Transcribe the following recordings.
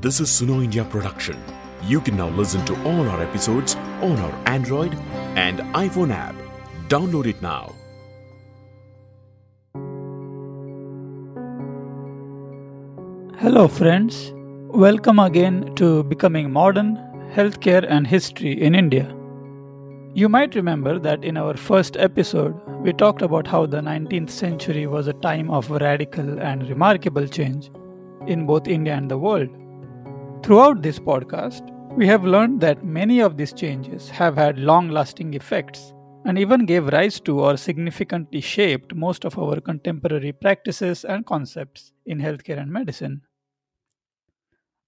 This is Suno India production. You can now listen to all our episodes on our Android and iPhone app. Download it now. Hello, friends. Welcome again to Becoming Modern Healthcare and History in India. You might remember that in our first episode, we talked about how the 19th century was a time of radical and remarkable change in both India and the world. Throughout this podcast, we have learned that many of these changes have had long lasting effects and even gave rise to or significantly shaped most of our contemporary practices and concepts in healthcare and medicine.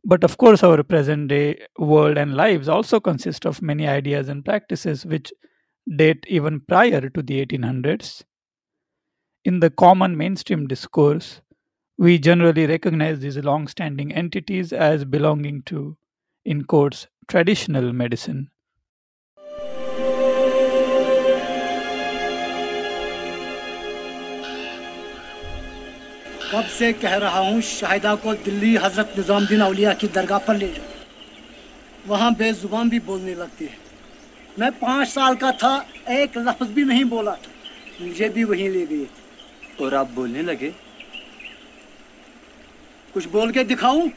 But of course, our present day world and lives also consist of many ideas and practices which date even prior to the 1800s. In the common mainstream discourse, we generally recognize these long standing entities as belonging to, in quotes, traditional medicine. कब से कह रहा हूँ शाहिदा को दिल्ली हज़रत निजामुद्दीन अलिया की दरगाह पर ले जाओ। वहाँ बेजुबान भी बोलने लगती है। मैं पाँच साल का था एक लफ्ज भी नहीं बोला था। मुझे भी वहीं ले गए। और आप बोलने लगे? कुछ बोल के दिखाऊं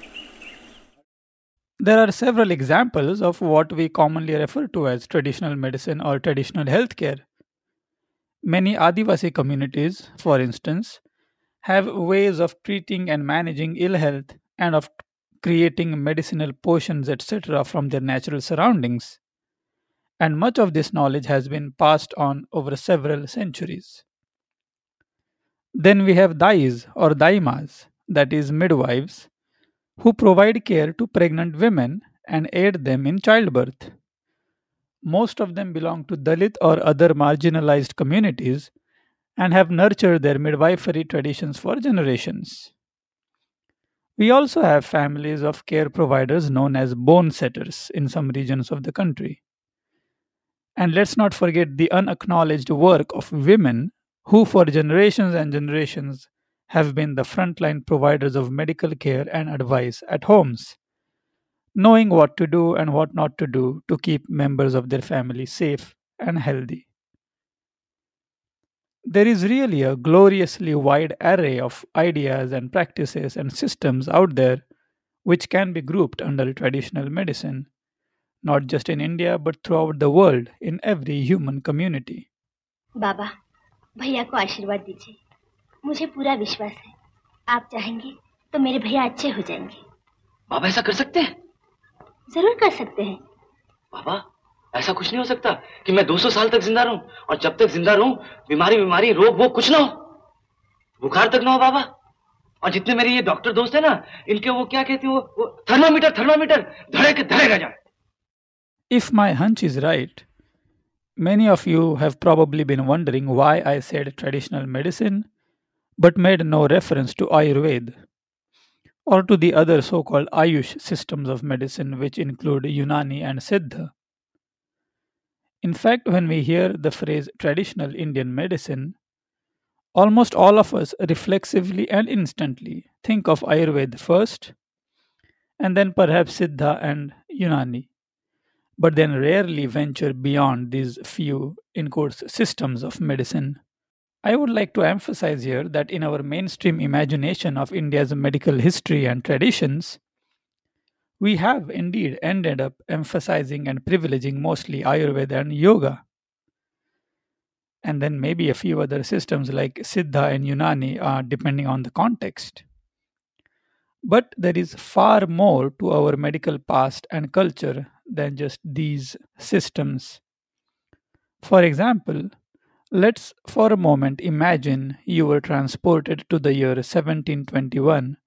There are several examples of what we commonly refer to as traditional medicine or traditional healthcare. Many Adivasi communities, for instance, have ways of treating and managing ill health and of creating medicinal potions, etc., from their natural surroundings. And much of this knowledge has been passed on over several centuries. Then we have dais or daimas, that is, midwives, who provide care to pregnant women and aid them in childbirth. Most of them belong to Dalit or other marginalized communities and have nurtured their midwifery traditions for generations. We also have families of care providers known as bone setters in some regions of the country. And let's not forget the unacknowledged work of women who, for generations and generations, have been the frontline providers of medical care and advice at homes, knowing what to do and what not to do to keep members of their family safe and healthy. There is really a gloriously wide array of ideas and practices and systems out there which can be grouped under traditional medicine, not just in India but throughout the world in every human community. बाबा भैया को आशीर्वाद दीजिए मुझे पूरा विश्वास है। आप चाहेंगे तो मेरे भैया अच्छे हो जाएँगे। बाबा ऐसा कर सकते हैं? ज़रूर कर सकते हैं। बाबा ऐसा कुछ नहीं हो सकता कि मैं 200 साल तक ज़िंदा रहूँ और जब तक ज़िंदा रहूँ बीमारी बीमारी रोग वो कुछ ना हो। बुखार तक ना हो बाबा। और जितने मेरे ये डॉक्टर दोस्त है ना इनके वो क्या कहते हैं वो, वो थर्मामीटर थर्मामीटर धड़े के धड़े रह जाए। If my hunch is right, many of you have probably been wondering why I said traditional medicine but made no reference to Ayurveda or to the other so called Ayush systems of medicine, which include Unani and Siddha. In fact, when we hear the phrase traditional Indian medicine, almost all of us reflexively and instantly think of Ayurveda first, and then perhaps Siddha and Unani, but then rarely venture beyond these few, in quotes, systems of medicine. I would like to emphasize here that in our mainstream imagination of India's medical history and traditions, we have indeed ended up emphasizing and privileging mostly Ayurveda and yoga. And then maybe a few other systems like Siddha and Unani, depending on the context. But there is far more to our medical past and culture than just these systems. For example, let's for a moment imagine you were transported to the year 1721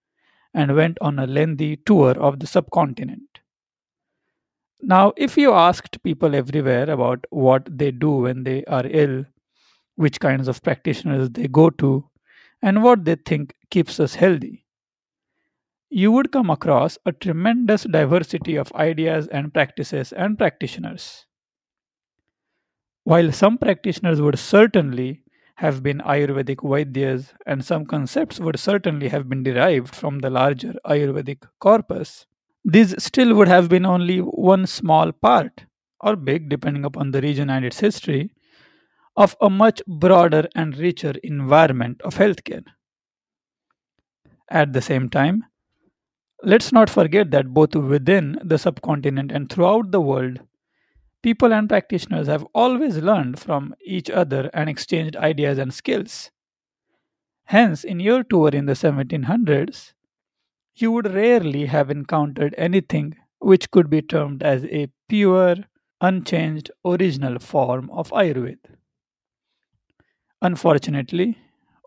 and went on a lengthy tour of the subcontinent. Now, if you asked people everywhere about what they do when they are ill, which kinds of practitioners they go to, and what they think keeps us healthy, you would come across a tremendous diversity of ideas and practices and practitioners. While some practitioners would certainly have been Ayurvedic Vaidyas and some concepts would certainly have been derived from the larger Ayurvedic corpus, These still would have been only one small part, or big depending upon the region and its history, of a much broader and richer environment of healthcare. At the same time, let's not forget that both within the subcontinent and throughout the world, people and practitioners have always learned from each other and exchanged ideas and skills. Hence, in your tour in the 1700s, you would rarely have encountered anything which could be termed as a pure, unchanged, original form of Ayurveda. Unfortunately,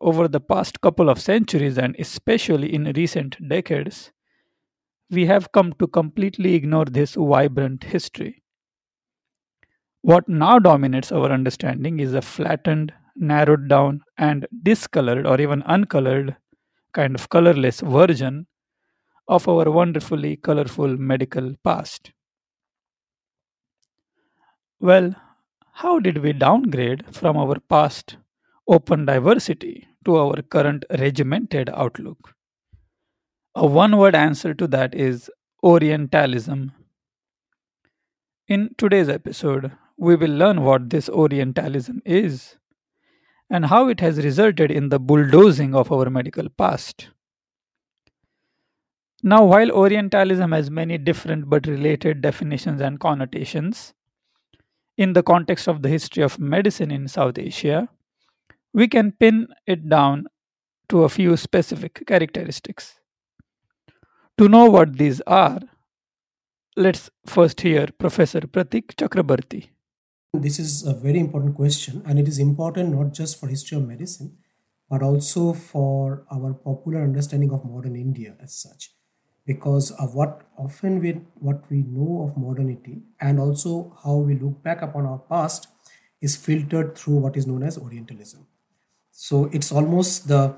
over the past couple of centuries and especially in recent decades, we have come to completely ignore this vibrant history. What now dominates our understanding is a flattened, narrowed down, and discolored or even uncolored, kind of colorless version of our wonderfully colorful medical past. Well, how did we downgrade from our past open diversity to our current regimented outlook? A one word answer to that is Orientalism. In today's episode, we will learn what this Orientalism is and how it has resulted in the bulldozing of our medical past. Now, while Orientalism has many different but related definitions and connotations, in the context of the history of medicine in South Asia, we can pin it down to a few specific characteristics. To know what these are, let's first hear Professor Pratik Chakrabarti. This is a very important question, and it is important not just for history of medicine, but also for our popular understanding of modern India as such, because of what often we what we know of modernity, and also how we look back upon our past, is filtered through what is known as Orientalism. So it's almost the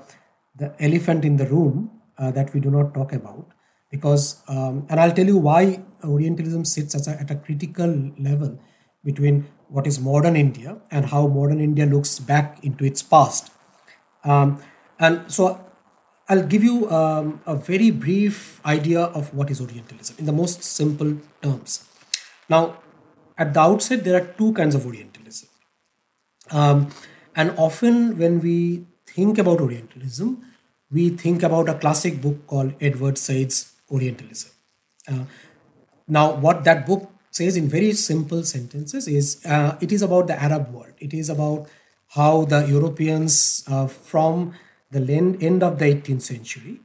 the elephant in the room uh, that we do not talk about, because um, and I'll tell you why Orientalism sits at a, at a critical level between what is modern India and how modern India looks back into its past. Um, and so I'll give you um, a very brief idea of what is Orientalism in the most simple terms. Now, at the outset, there are two kinds of Orientalism. Um, and often, when we think about Orientalism, we think about a classic book called Edward Said's Orientalism. Uh, now, what that book says in very simple sentences is uh, it is about the Arab world. It is about how the Europeans uh, from the end of the 18th century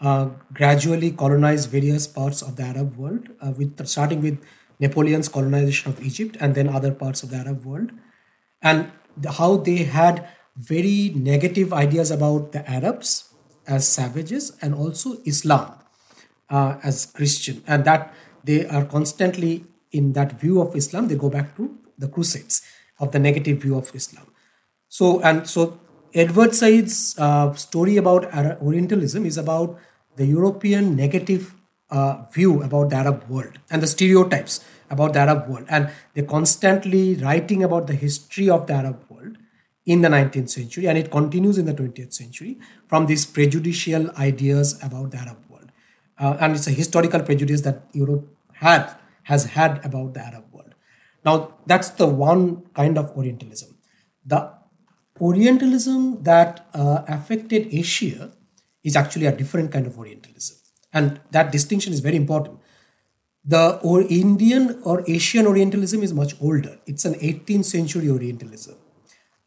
uh, gradually colonized various parts of the Arab world, uh, with starting with Napoleon's colonization of Egypt and then other parts of the Arab world, and the, how they had very negative ideas about the Arabs as savages and also Islam uh, as Christian, and that they are constantly in that view of Islam, they go back to the Crusades of the negative view of Islam. So and so, Edward Said's uh, story about Orientalism is about the European negative uh, view about the Arab world and the stereotypes about the Arab world, and they're constantly writing about the history of the Arab world in the 19th century, and it continues in the 20th century from these prejudicial ideas about the Arab world, uh, and it's a historical prejudice that Europe had has had about the Arab world. Now, that's the one kind of Orientalism. The Orientalism that uh, affected Asia is actually a different kind of Orientalism. And that distinction is very important. The or Indian or Asian Orientalism is much older. It's an 18th century Orientalism.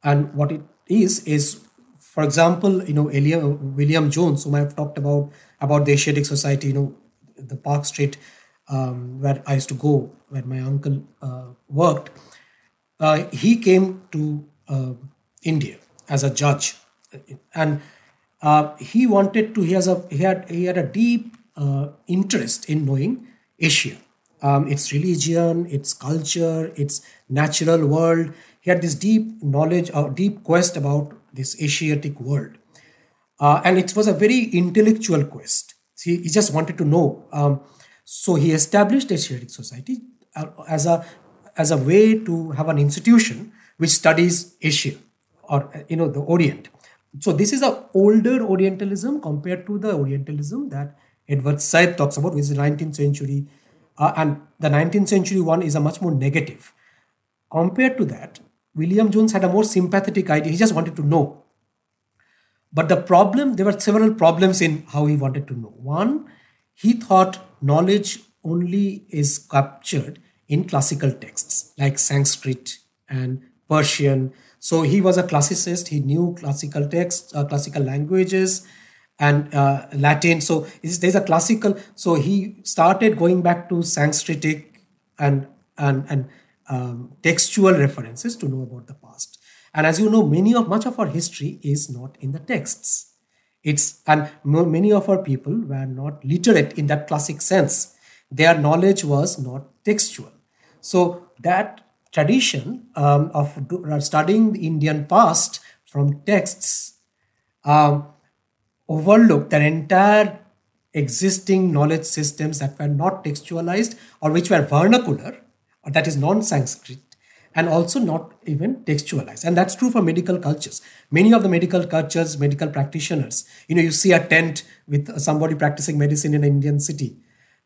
And what it is, is, for example, you know, William Jones, whom I've talked about, about the Asiatic Society, you know, the Park Street um, where I used to go, where my uncle uh, worked, uh, he came to uh, India as a judge, and uh, he wanted to. He has a he had he had a deep uh, interest in knowing Asia, um, its religion, its culture, its natural world. He had this deep knowledge or deep quest about this Asiatic world, uh, and it was a very intellectual quest. He, he just wanted to know. Um, so he established a Asiatic Society uh, as a as a way to have an institution which studies Asia or uh, you know the Orient. So this is a older Orientalism compared to the Orientalism that Edward Said talks about, which is the 19th century. Uh, and the 19th century one is a much more negative. Compared to that, William Jones had a more sympathetic idea. He just wanted to know. But the problem, there were several problems in how he wanted to know. One, he thought knowledge only is captured in classical texts like Sanskrit and Persian. So he was a classicist. He knew classical texts, uh, classical languages, and uh, Latin. So there's a classical. So he started going back to Sanskritic and and and um, textual references to know about the past. And as you know, many of much of our history is not in the texts. It's and many of our people were not literate in that classic sense. Their knowledge was not textual. So that tradition um, of studying the Indian past from texts um, overlooked the entire existing knowledge systems that were not textualized or which were vernacular, or that is non Sanskrit, and also not even textualized. And that's true for medical cultures. Many of the medical cultures, medical practitioners, you know, you see a tent with somebody practicing medicine in an Indian city.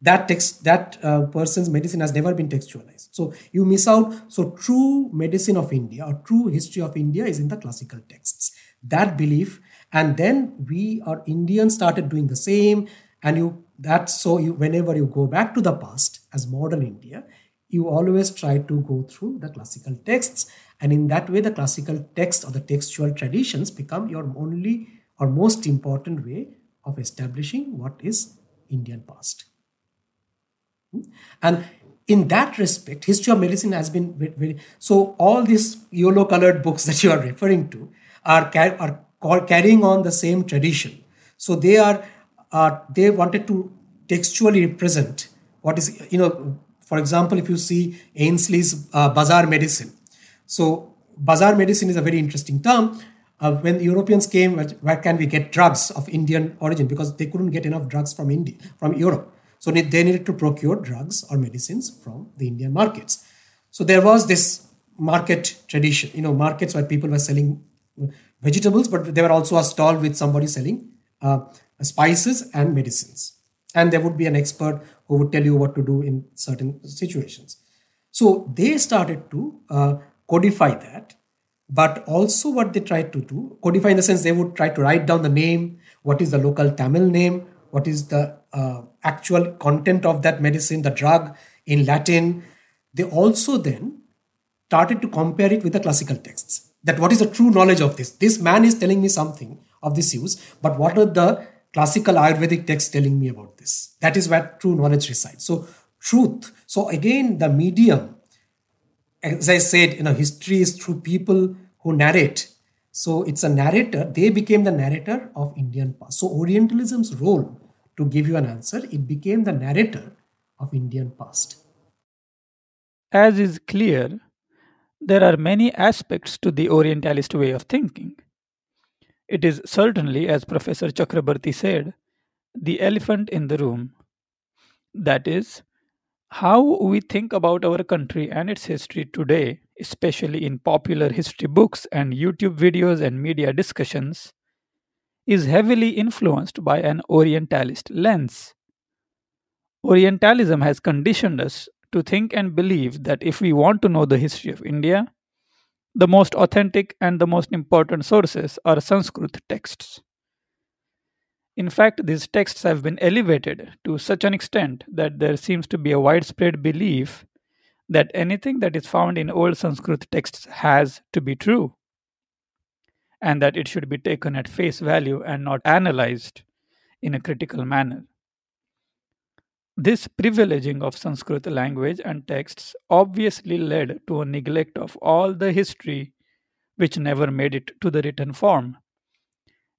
That text, that uh, person's medicine has never been textualized. So you miss out. So true medicine of India or true history of India is in the classical texts. That belief and then we or indians started doing the same and you that's so you whenever you go back to the past as modern india you always try to go through the classical texts and in that way the classical text or the textual traditions become your only or most important way of establishing what is indian past hmm? and in that respect history of medicine has been very, very so all these yellow colored books that you are referring to are, are carrying on the same tradition. So they are uh, they wanted to textually represent what is you know for example if you see Ainslie's uh, bazaar medicine. So bazaar medicine is a very interesting term. Uh, when Europeans came, where can we get drugs of Indian origin? Because they couldn't get enough drugs from India, from Europe. So they needed to procure drugs or medicines from the Indian markets. So there was this market tradition, you know, markets where people were selling vegetables, but there were also a stall with somebody selling uh, spices and medicines. And there would be an expert who would tell you what to do in certain situations. So they started to uh, codify that, but also what they tried to do, codify in the sense they would try to write down the name, what is the local Tamil name, what is the uh, actual content of that medicine, the drug in Latin. They also then started to compare it with the classical texts that what is the true knowledge of this this man is telling me something of this use but what are the classical ayurvedic text telling me about this. That is where true knowledge resides. So truth. So again the medium as i said you know history is through people who narrate. So it's a narrator. They became the narrator of indian past. So orientalism's role to give you an answer it became the narrator of indian past. As is clear there are many aspects to the Orientalist way of thinking. It is certainly, as Professor Chakrabarti said, the elephant in the room. That is, how we think about our country and its history today, especially in popular history books and YouTube videos and media discussions, is heavily influenced by an Orientalist lens. Orientalism has conditioned us to think and believe that if we want to know the history of India, the most authentic and the most important sources are Sanskrit texts. In fact, these texts have been elevated to such an extent that there seems to be a widespread belief that anything that is found in old Sanskrit texts has to be true, and that it should be taken at face value and not analyzed in a critical manner. This privileging of Sanskrit language and texts obviously led to a neglect of all the history which never made it to the written form,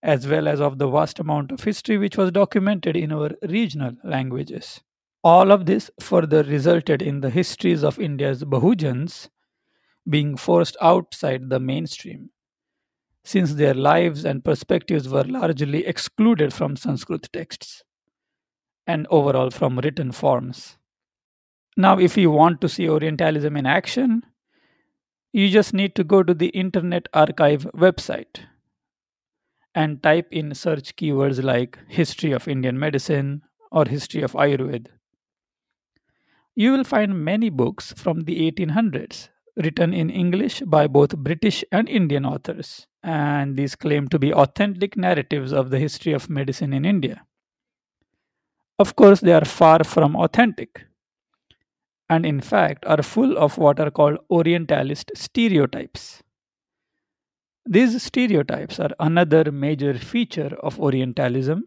as well as of the vast amount of history which was documented in our regional languages. All of this further resulted in the histories of India's Bahujans being forced outside the mainstream, since their lives and perspectives were largely excluded from Sanskrit texts and overall from written forms. Now, if you want to see Orientalism in action, you just need to go to the Internet Archive website and type in search keywords like history of Indian medicine or history of Ayurveda. You will find many books from the 1800s written in English by both British and Indian authors, and these claim to be authentic narratives of the history of medicine in India. Of course, they are far from authentic, and in fact are full of what are called Orientalist stereotypes. These stereotypes are another major feature of Orientalism,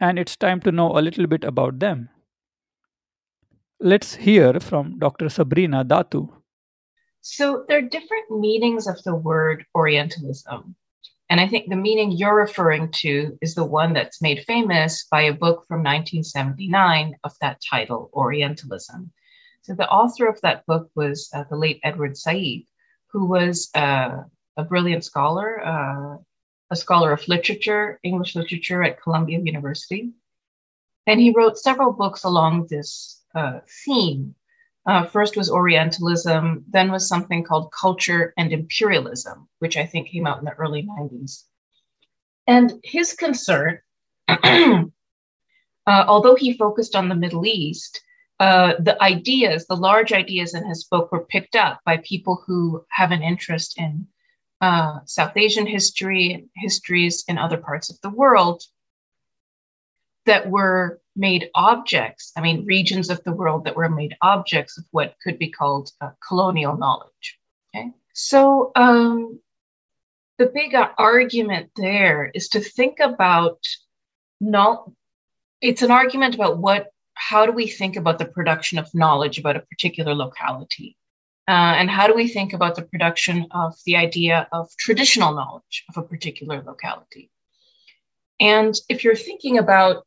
and it's time to know a little bit about them. Let's hear from Dr. Sabrina Datoo. So, there are different meanings of the word Orientalism. And I think the meaning you're referring to is the one that's made famous by a book from 1979 of that title, Orientalism. So, the author of that book was uh, the late Edward Said, who was uh, a brilliant scholar, uh, a scholar of literature, English literature at Columbia University. And he wrote several books along this uh, theme. Uh, first was Orientalism, then was something called Culture and Imperialism, which I think came out in the early 90s. And his concern, uh, although he focused on the Middle East, uh, the ideas, the large ideas in his book were picked up by people who have an interest in uh, South Asian history, histories in other parts of the world that were made objects, I mean, regions of the world that were made objects of what could be called uh, colonial knowledge. Okay. So um, the big argument there is to think about not, it's an argument about what, how do we think about the production of knowledge about a particular locality? Uh, and how do we think about the production of the idea of traditional knowledge of a particular locality? And if you're thinking about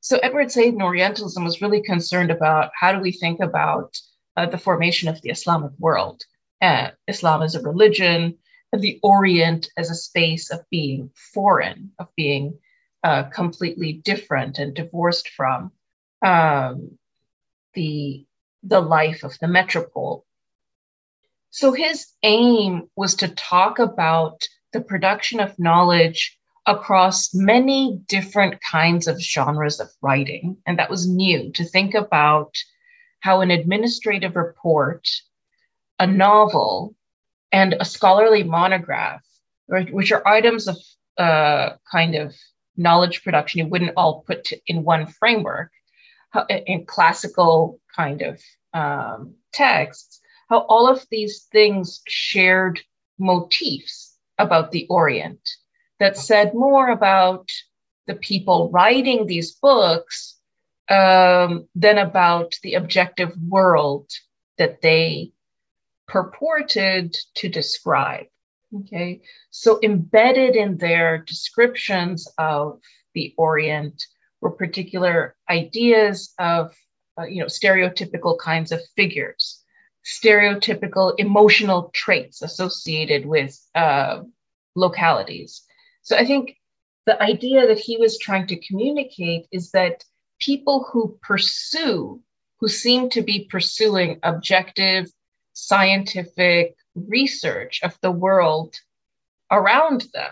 so Edward Said in Orientalism was really concerned about how do we think about uh, the formation of the Islamic world. Uh, Islam as a religion, the Orient as a space of being foreign, of being uh, completely different and divorced from um, the, the life of the metropole. So his aim was to talk about the production of knowledge across many different kinds of genres of writing. And that was new to think about how an administrative report, a novel, and a scholarly monograph, which are items of uh, kind of knowledge production you wouldn't all put in one framework, in classical kind of um, texts, how all of these things shared motifs about the Orient that said more about the people writing these books um, than about the objective world that they purported to describe. Okay, so embedded in their descriptions of the Orient were particular ideas of, uh, you know, stereotypical kinds of figures, stereotypical emotional traits associated with uh, localities. So I think the idea that he was trying to communicate is that people who pursue, who seem to be pursuing objective scientific research of the world around them,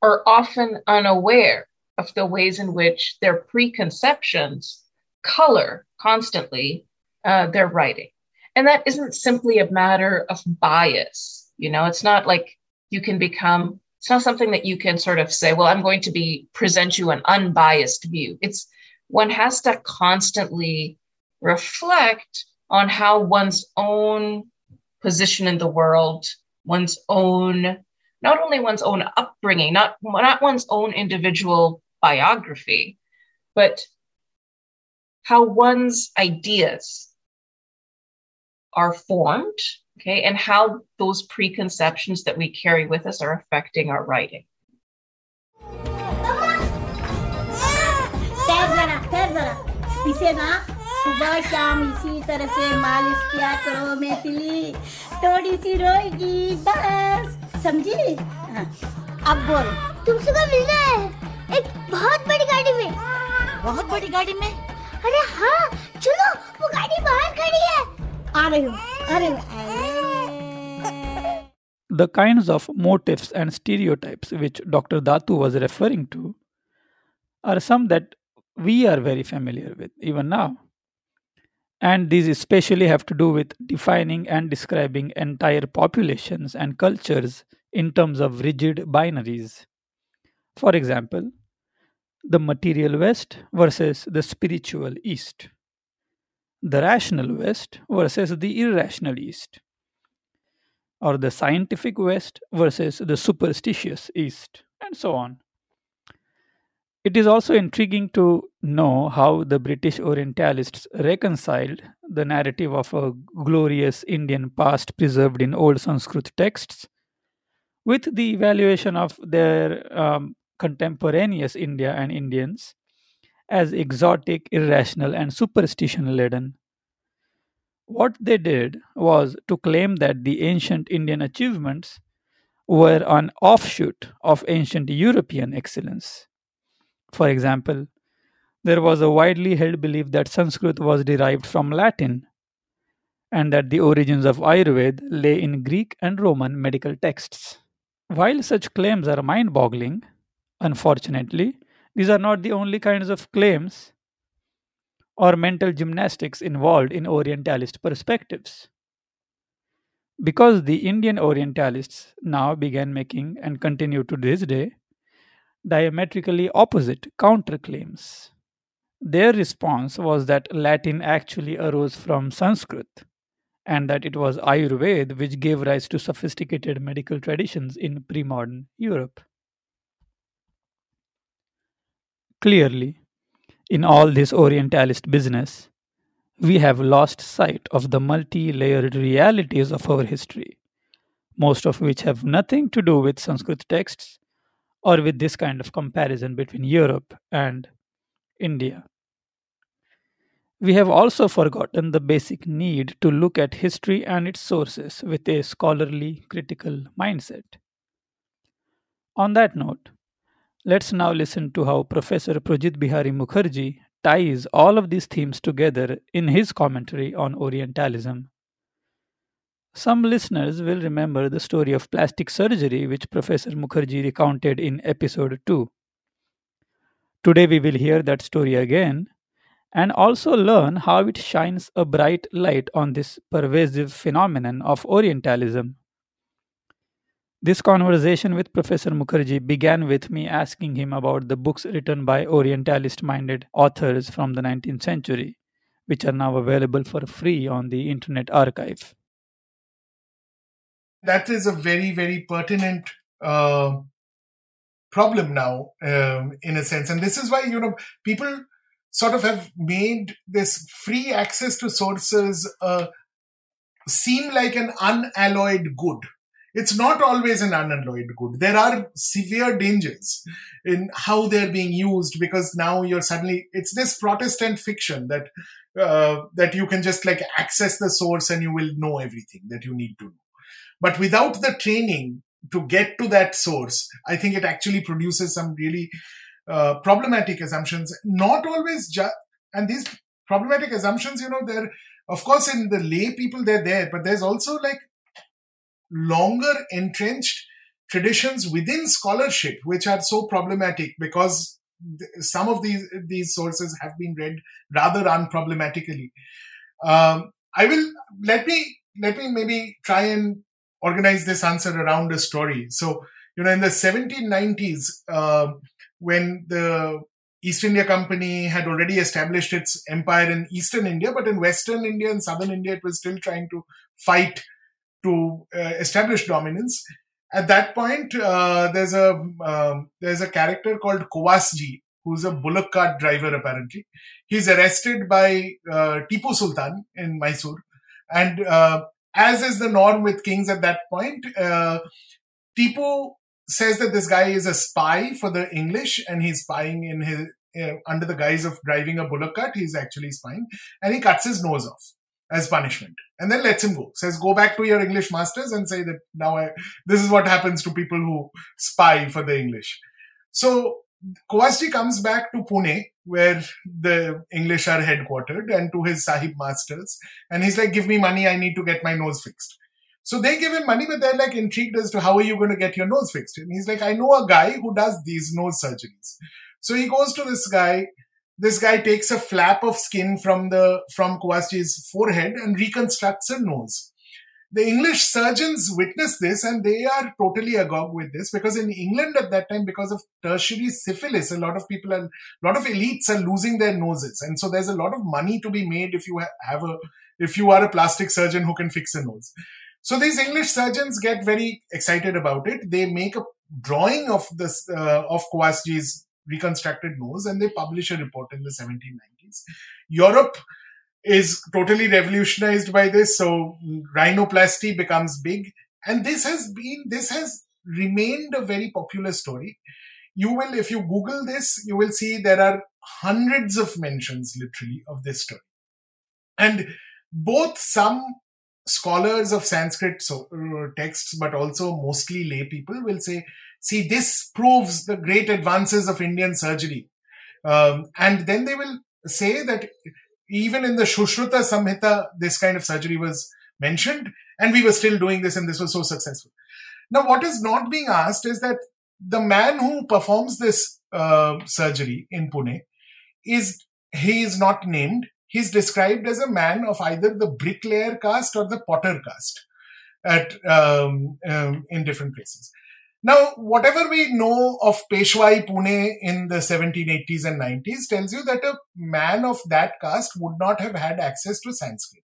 are often unaware of the ways in which their preconceptions color constantly uh, their writing. And that isn't simply a matter of bias. You know, it's not like you can become it's not something that you can sort of say, well, I'm going to be present you an unbiased view. It's one has to constantly reflect on how one's own position in the world, one's own, not only one's own upbringing, not, not one's own individual biography, but how one's ideas are formed okay, and how those preconceptions that we carry with us are affecting our writing. सुबह शाम इसी तरह से मालिश किया करो मैथिली थोड़ी सी रोएगी बस समझी हाँ, अब बोल तुमसे कब मिलना है एक बहुत बड़ी गाड़ी में बहुत बड़ी गाड़ी में अरे हाँ चलो वो गाड़ी बाहर खड़ी है आ रही हूँ The kinds of motifs and stereotypes which Dr. Datoo was referring to are some that we are very familiar with even now. And these especially have to do with defining and describing entire populations and cultures in terms of rigid binaries. For example, the material West versus the spiritual East, the rational West versus the irrational East, or the scientific West versus the superstitious East, and so on. It is also intriguing to know how the British Orientalists reconciled the narrative of a glorious Indian past preserved in old Sanskrit texts with the evaluation of their um, contemporaneous India and Indians as exotic, irrational, and superstition laden. What they did was to claim that the ancient Indian achievements were an offshoot of ancient European excellence for example, there was a widely held belief that Sanskrit was derived from Latin and that the origins of Ayurveda lay in Greek and Roman medical texts. While such claims are mind boggling, unfortunately, these are not the only kinds of claims or mental gymnastics involved in Orientalist perspectives. Because the Indian Orientalists now began making and continue to this day diametrically opposite counterclaims. Their response was that Latin actually arose from Sanskrit and that it was Ayurveda which gave rise to sophisticated medical traditions in pre modern Europe. Clearly, in all this Orientalist business, we have lost sight of the multi layered realities of our history, most of which have nothing to do with Sanskrit texts or with this kind of comparison between Europe and India. We have also forgotten the basic need to look at history and its sources with a scholarly, critical mindset. On that note, let's now listen to how Professor Projit Bihari Mukharji ties all of these themes together in his commentary on Orientalism some listeners will remember the story of plastic surgery which Professor Mukharji recounted in episode 2. Today we will hear that story again and also learn how it shines a bright light on this pervasive phenomenon of Orientalism. This conversation with Professor Mukharji began with me asking him about the books written by Orientalist minded authors from the 19th century, which are now available for free on the Internet Archive. That is a very very pertinent uh, problem now um, in a sense. And this is why you know people sort of have made this free access to sources uh, seem like an unalloyed good it's not always an unalloyed good there are severe dangers in how they're being used because now you're suddenly it's this protestant fiction that uh, that you can just like access the source and you will know everything that you need to know but without the training to get to that source, I think it actually produces some really uh, problematic assumptions. Not always just, and these problematic assumptions, you know, they're, of course, in the lay people, they're there, but there's also like longer entrenched traditions within scholarship, which are so problematic because some of these these sources have been read rather unproblematically. Um, I will let me let me maybe try and organize this answer around a story. So, you know, in the 1790s, uh, when the East India Company had already established its empire in Eastern India, but in Western India and Southern India, it was still trying to fight to uh, establish dominance. At that point, uh, there's a um, there's a character called Kovasji, who's a bullock cart driver. Apparently, he's arrested by uh, Tipu Sultan in Mysore, and uh, as is the norm with kings at that point, uh, Tipu says that this guy is a spy for the English and he's spying in his uh, under the guise of driving a bullock cart. He's actually spying and he cuts his nose off as punishment and then lets him go. Says, go back to your English masters and say that now I, this is what happens to people who spy for the English. So Kovasji comes back to Pune, where the English are headquartered, and to his Sahib masters. And he's like, Give me money, I need to get my nose fixed. So they give him money, but they're like intrigued as to how are you going to get your nose fixed. And he's like, I know a guy who does these nose surgeries. So he goes to this guy. This guy takes a flap of skin from the from Kovasji's forehead and reconstructs a nose. The English surgeons witness this and they are totally agog with this because in England at that time, because of tertiary syphilis, a lot of people a lot of elites are losing their noses. And so there's a lot of money to be made if you have a, if you are a plastic surgeon who can fix a nose. So these English surgeons get very excited about it. They make a drawing of this, uh, of Kovasji's reconstructed nose and they publish a report in the 1790s. Europe is totally revolutionized by this. So rhinoplasty becomes big. And this has been, this has remained a very popular story. You will, if you Google this, you will see there are hundreds of mentions literally of this story. And both some scholars of Sanskrit so, uh, texts, but also mostly lay people will say, see, this proves the great advances of Indian surgery. Um, and then they will say that even in the Shushruta Samhita, this kind of surgery was mentioned, and we were still doing this, and this was so successful. Now, what is not being asked is that the man who performs this uh, surgery in Pune is he is not named. He's described as a man of either the bricklayer caste or the potter caste at um, um, in different places. Now, whatever we know of Peshwai Pune in the 1780s and 90s tells you that a man of that caste would not have had access to Sanskrit.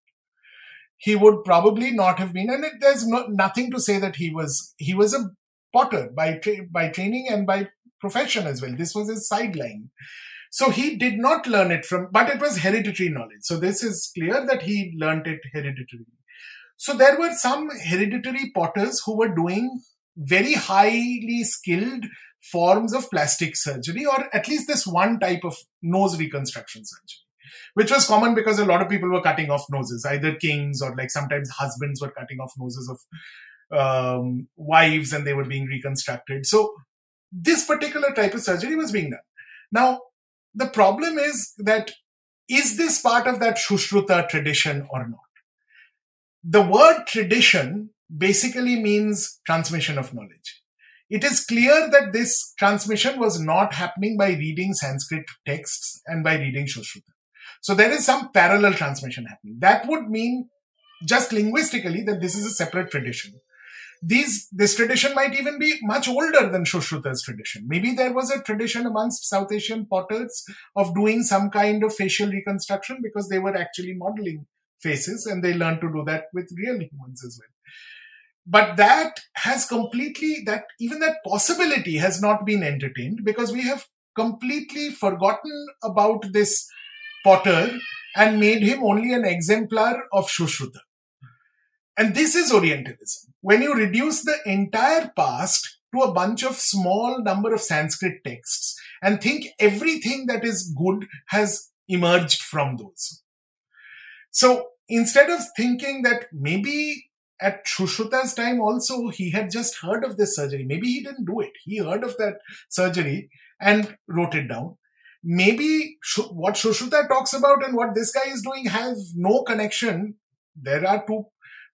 He would probably not have been, and it, there's no, nothing to say that he was he was a potter by tra- by training and by profession as well. This was his sideline. So he did not learn it from, but it was hereditary knowledge. So this is clear that he learned it hereditarily. So there were some hereditary potters who were doing very highly skilled forms of plastic surgery, or at least this one type of nose reconstruction surgery, which was common because a lot of people were cutting off noses, either kings or like sometimes husbands were cutting off noses of um, wives and they were being reconstructed. So this particular type of surgery was being done. Now, the problem is that is this part of that Shushruta tradition or not? The word tradition basically means transmission of knowledge. It is clear that this transmission was not happening by reading Sanskrit texts and by reading Sushruta. So there is some parallel transmission happening. That would mean just linguistically that this is a separate tradition. These, this tradition might even be much older than Shushruta's tradition. Maybe there was a tradition amongst South Asian potters of doing some kind of facial reconstruction because they were actually modeling faces and they learned to do that with real humans as well but that has completely that even that possibility has not been entertained because we have completely forgotten about this potter and made him only an exemplar of Shushruta. And this is Orientalism. When you reduce the entire past to a bunch of small number of Sanskrit texts and think everything that is good has emerged from those. So instead of thinking that maybe at Shushruta's time also, he had just heard of this surgery. Maybe he didn't do it. He heard of that surgery and wrote it down. Maybe what Shushruta talks about and what this guy is doing has no connection. There are two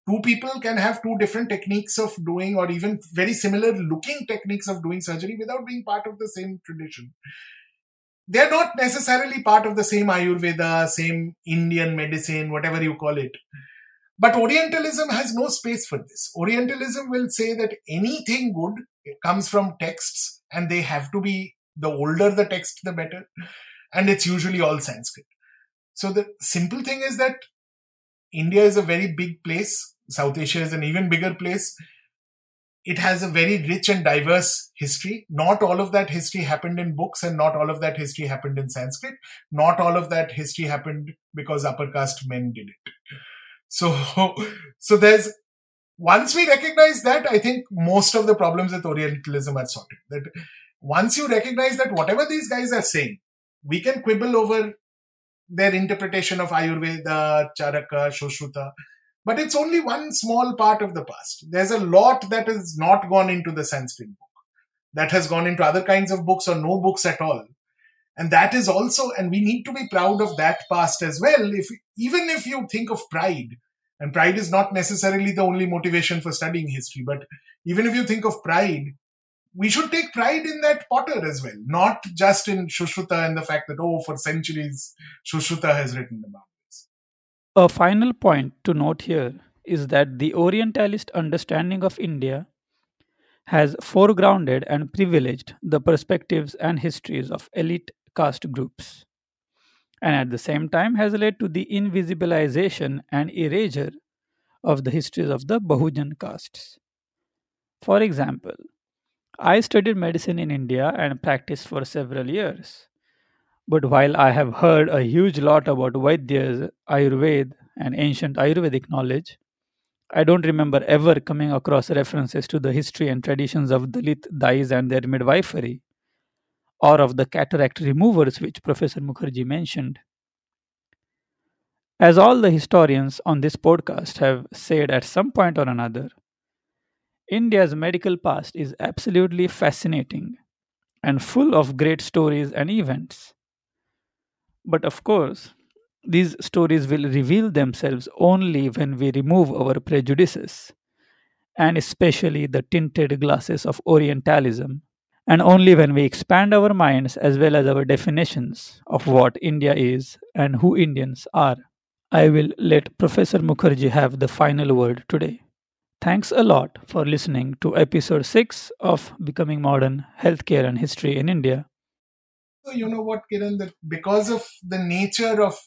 two people can have two different techniques of doing or even very similar looking techniques of doing surgery without being part of the same tradition they're not necessarily part of the same ayurveda same indian medicine whatever you call it but Orientalism has no space for this. Orientalism will say that anything good comes from texts and they have to be the older the text, the better. And it's usually all Sanskrit. So the simple thing is that India is a very big place. South Asia is an even bigger place. It has a very rich and diverse history. Not all of that history happened in books and not all of that history happened in Sanskrit. Not all of that history happened because upper caste men did it. So, so there's, once we recognize that, I think most of the problems with Orientalism are sorted. That once you recognize that whatever these guys are saying, we can quibble over their interpretation of Ayurveda, Charaka, Sushruta, but it's only one small part of the past. There's a lot that has not gone into the Sanskrit book, that has gone into other kinds of books or no books at all. And that is also, and we need to be proud of that past as well. If even if you think of pride, and pride is not necessarily the only motivation for studying history, but even if you think of pride, we should take pride in that potter as well, not just in Shushruta and the fact that, oh, for centuries, Shushruta has written about this. A final point to note here is that the Orientalist understanding of India has foregrounded and privileged the perspectives and histories of elite caste groups, and at the same time has led to the invisibilization and erasure of the histories of the Bahujan castes. For example, I studied medicine in India and practiced for several years. But while I have heard a huge lot about Vaidyas, Ayurveda, and ancient Ayurvedic knowledge, I don't remember ever coming across references to the history and traditions of Dalit dais and their midwifery, or of the cataract removers which Professor Mukharji mentioned. As all the historians on this podcast have said at some point or another, India's medical past is absolutely fascinating and full of great stories and events. But of course, these stories will reveal themselves only when we remove our prejudices, and especially the tinted glasses of Orientalism, and only when we expand our minds as well as our definitions of what India is and who Indians are. I will let Professor Mukharji have the final word today. Thanks a lot for listening to episode 6 of Becoming Modern Healthcare and History in India. So, you know what, Kiran, that because of the nature of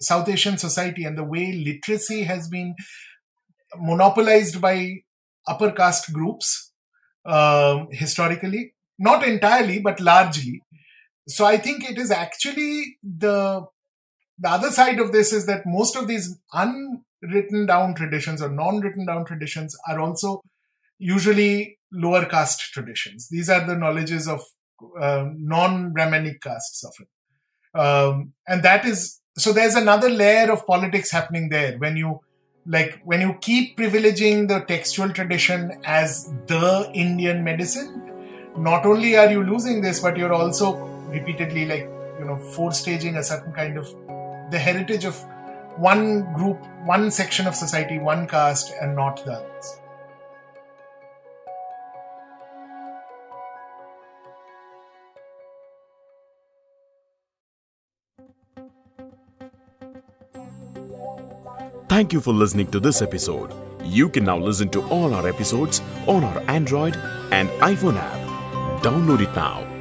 South Asian society and the way literacy has been monopolized by upper caste groups uh, historically, not entirely, but largely. So, I think it is actually the the other side of this is that most of these un written down traditions or non written down traditions are also usually lower caste traditions. These are the knowledges of uh, non Brahmanic castes often. Um, and that is so there's another layer of politics happening there when you like when you keep privileging the textual tradition as the Indian medicine, not only are you losing this, but you're also repeatedly like, you know, forestaging a certain kind of the heritage of one group, one section of society, one caste, and not the others. Thank you for listening to this episode. You can now listen to all our episodes on our Android and iPhone app. Download it now